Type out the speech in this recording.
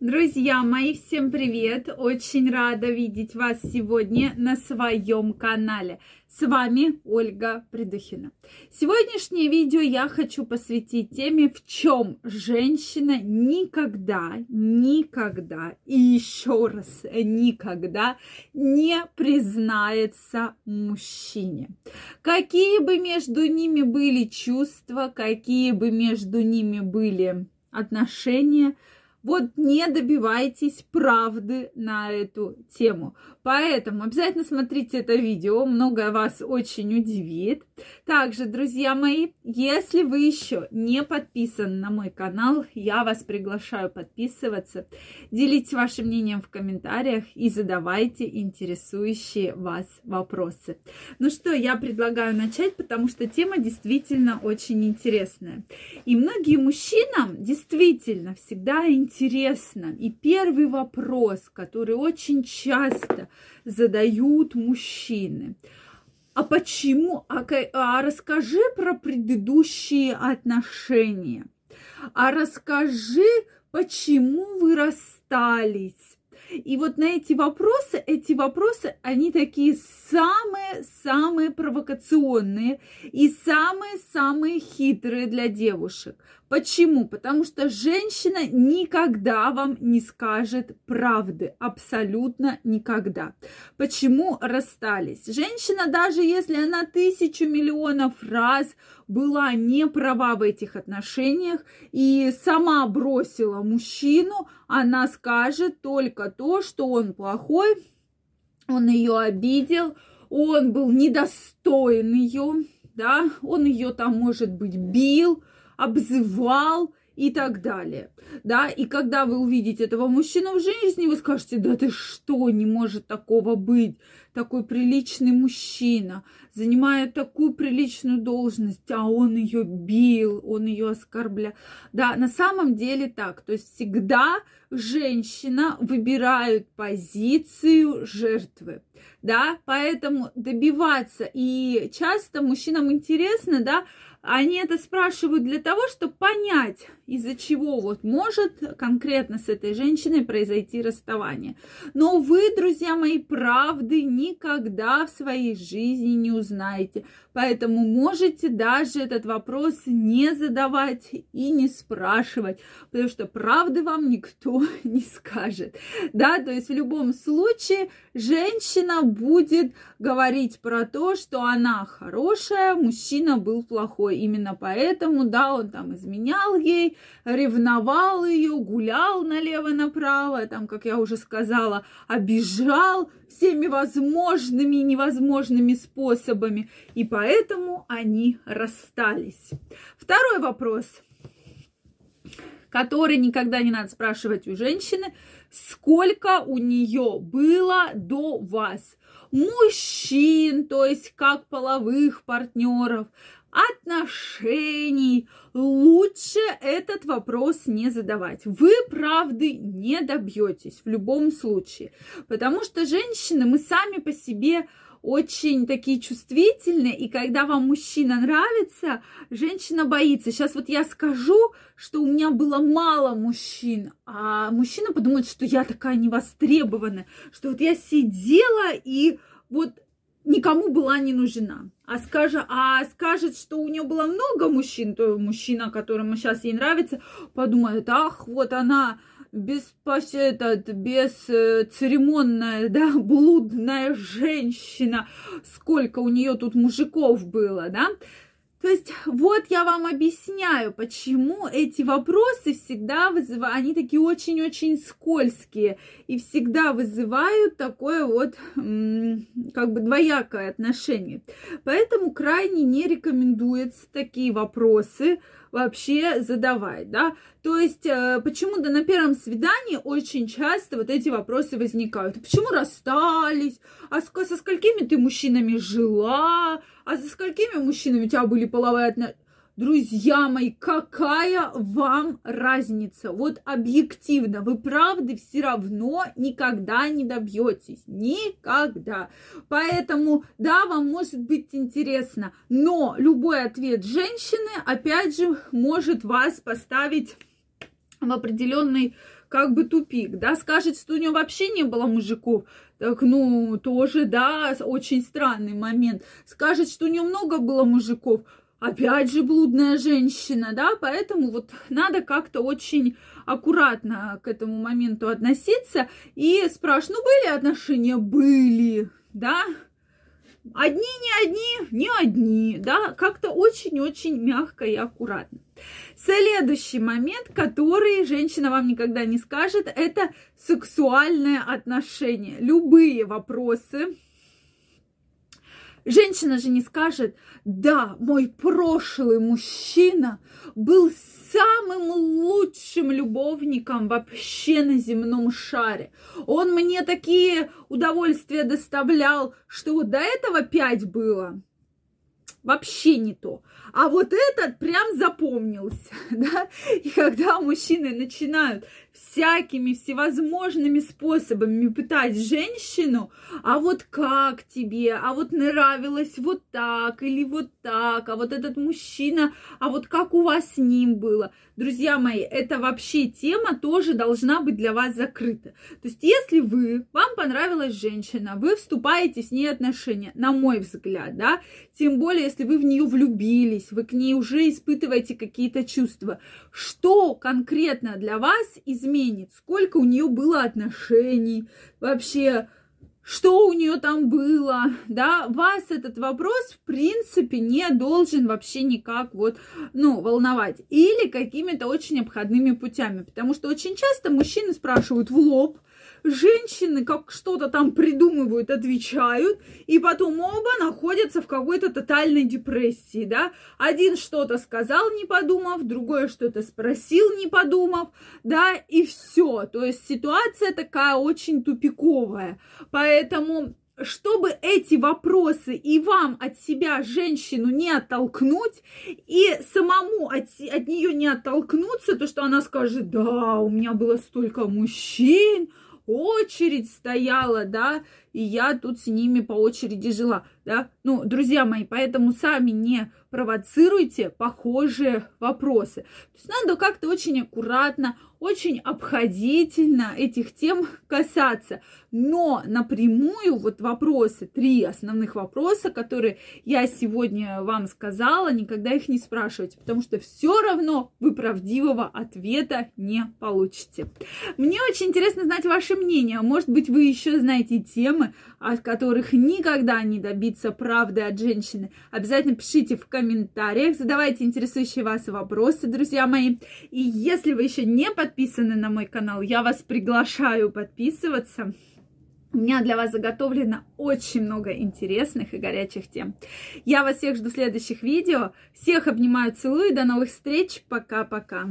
Друзья мои, всем привет! Очень рада видеть вас сегодня на своем канале. С вами Ольга Придухина. Сегодняшнее видео я хочу посвятить теме, в чем женщина никогда, никогда и еще раз никогда не признается мужчине. Какие бы между ними были чувства, какие бы между ними были отношения – вот не добивайтесь правды на эту тему. Поэтому обязательно смотрите это видео, многое вас очень удивит. Также, друзья мои, если вы еще не подписаны на мой канал, я вас приглашаю подписываться. Делитесь вашим мнением в комментариях и задавайте интересующие вас вопросы. Ну что, я предлагаю начать, потому что тема действительно очень интересная. И многие мужчинам действительно всегда интересно интересно. И первый вопрос, который очень часто задают мужчины. А почему? А, а расскажи про предыдущие отношения. А расскажи, почему вы расстались и вот на эти вопросы, эти вопросы, они такие самые-самые провокационные и самые-самые хитрые для девушек. Почему? Потому что женщина никогда вам не скажет правды. Абсолютно никогда. Почему расстались? Женщина, даже если она тысячу миллионов раз была не права в этих отношениях и сама бросила мужчину, она скажет только то, что он плохой, он ее обидел, он был недостоин ее, да, он ее там, может быть, бил, обзывал и так далее, да, и когда вы увидите этого мужчину в жизни, вы скажете, да ты что, не может такого быть, такой приличный мужчина, занимает такую приличную должность, а он ее бил, он ее оскорблял. Да, на самом деле так, то есть всегда женщина выбирает позицию жертвы, да, поэтому добиваться, и часто мужчинам интересно, да, они это спрашивают для того, чтобы понять, из-за чего вот может конкретно с этой женщиной произойти расставание. Но вы, друзья мои, правды никогда в своей жизни не узнаете. Поэтому можете даже этот вопрос не задавать и не спрашивать, потому что правды вам никто не скажет. Да, то есть в любом случае женщина будет говорить про то, что она хорошая, мужчина был плохой. Именно поэтому, да, он там изменял ей, ревновал ее, гулял налево-направо, там, как я уже сказала, обижал всеми возможными и невозможными способами. И поэтому они расстались. Второй вопрос, который никогда не надо спрашивать у женщины, сколько у нее было до вас. Мужчин, то есть как половых партнеров, отношений, лучше этот вопрос не задавать. Вы правды не добьетесь в любом случае, потому что женщины, мы сами по себе очень такие чувствительные, и когда вам мужчина нравится, женщина боится. Сейчас вот я скажу, что у меня было мало мужчин, а мужчина подумает, что я такая невостребованная, что вот я сидела и вот никому была не нужна. А, скажет, а скажет, что у нее было много мужчин, то мужчина, которому сейчас ей нравится, подумает, ах, вот она без, этот, без церемонная, да, блудная женщина, сколько у нее тут мужиков было, да, то есть вот я вам объясняю, почему эти вопросы всегда вызывают, они такие очень-очень скользкие и всегда вызывают такое вот как бы двоякое отношение. Поэтому крайне не рекомендуется такие вопросы вообще задавать, да. То есть, э, почему-то на первом свидании очень часто вот эти вопросы возникают. Почему расстались? А со сколькими ты мужчинами жила? А за сколькими мужчинами у тебя были половые отношения? Друзья мои, какая вам разница? Вот объективно, вы правды все равно никогда не добьетесь. Никогда. Поэтому, да, вам может быть интересно, но любой ответ женщины, опять же, может вас поставить в определенный как бы тупик, да, скажет, что у него вообще не было мужиков, так, ну, тоже, да, очень странный момент. Скажет, что у него много было мужиков, опять же блудная женщина, да, поэтому вот надо как-то очень аккуратно к этому моменту относиться и спрашивать, ну, были отношения? Были, да, Одни не одни, не одни, да, как-то очень-очень мягко и аккуратно. Следующий момент, который женщина вам никогда не скажет, это сексуальное отношение. Любые вопросы, Женщина же не скажет, да, мой прошлый мужчина был самым лучшим любовником вообще на земном шаре. Он мне такие удовольствия доставлял, что вот до этого пять было. Вообще не то. А вот этот прям запомнился, да? И когда мужчины начинают всякими всевозможными способами пытать женщину, а вот как тебе, а вот нравилось вот так или вот так, а вот этот мужчина, а вот как у вас с ним было. Друзья мои, это вообще тема тоже должна быть для вас закрыта. То есть, если вы, вам понравилась женщина, вы вступаете с ней отношения, на мой взгляд, да, тем более, если вы в нее влюбились, вы к ней уже испытываете какие-то чувства, что конкретно для вас изменит, сколько у нее было отношений, вообще, что у нее там было, да, вас этот вопрос, в принципе, не должен вообще никак вот, ну, волновать. Или какими-то очень обходными путями, потому что очень часто мужчины спрашивают в лоб, женщины как что-то там придумывают, отвечают, и потом оба находятся в какой-то тотальной депрессии, да. Один что-то сказал, не подумав, другой что-то спросил, не подумав, да, и все. То есть ситуация такая очень тупиковая. Поэтому чтобы эти вопросы и вам от себя женщину не оттолкнуть, и самому от, от нее не оттолкнуться, то что она скажет, да, у меня было столько мужчин, очередь стояла, да, и я тут с ними по очереди жила, да. Ну, друзья мои, поэтому сами не провоцируйте похожие вопросы. То есть надо как-то очень аккуратно, очень обходительно этих тем касаться. Но напрямую вот вопросы, три основных вопроса, которые я сегодня вам сказала, никогда их не спрашивайте, потому что все равно вы правдивого ответа не получите. Мне очень интересно знать ваше мнение. Может быть, вы еще знаете темы, от которых никогда не добиться правды от женщины. Обязательно пишите в комментариях, задавайте интересующие вас вопросы, друзья мои. И если вы еще не подписаны на мой канал, я вас приглашаю подписываться. У меня для вас заготовлено очень много интересных и горячих тем. Я вас всех жду в следующих видео. Всех обнимаю, целую. До новых встреч. Пока-пока.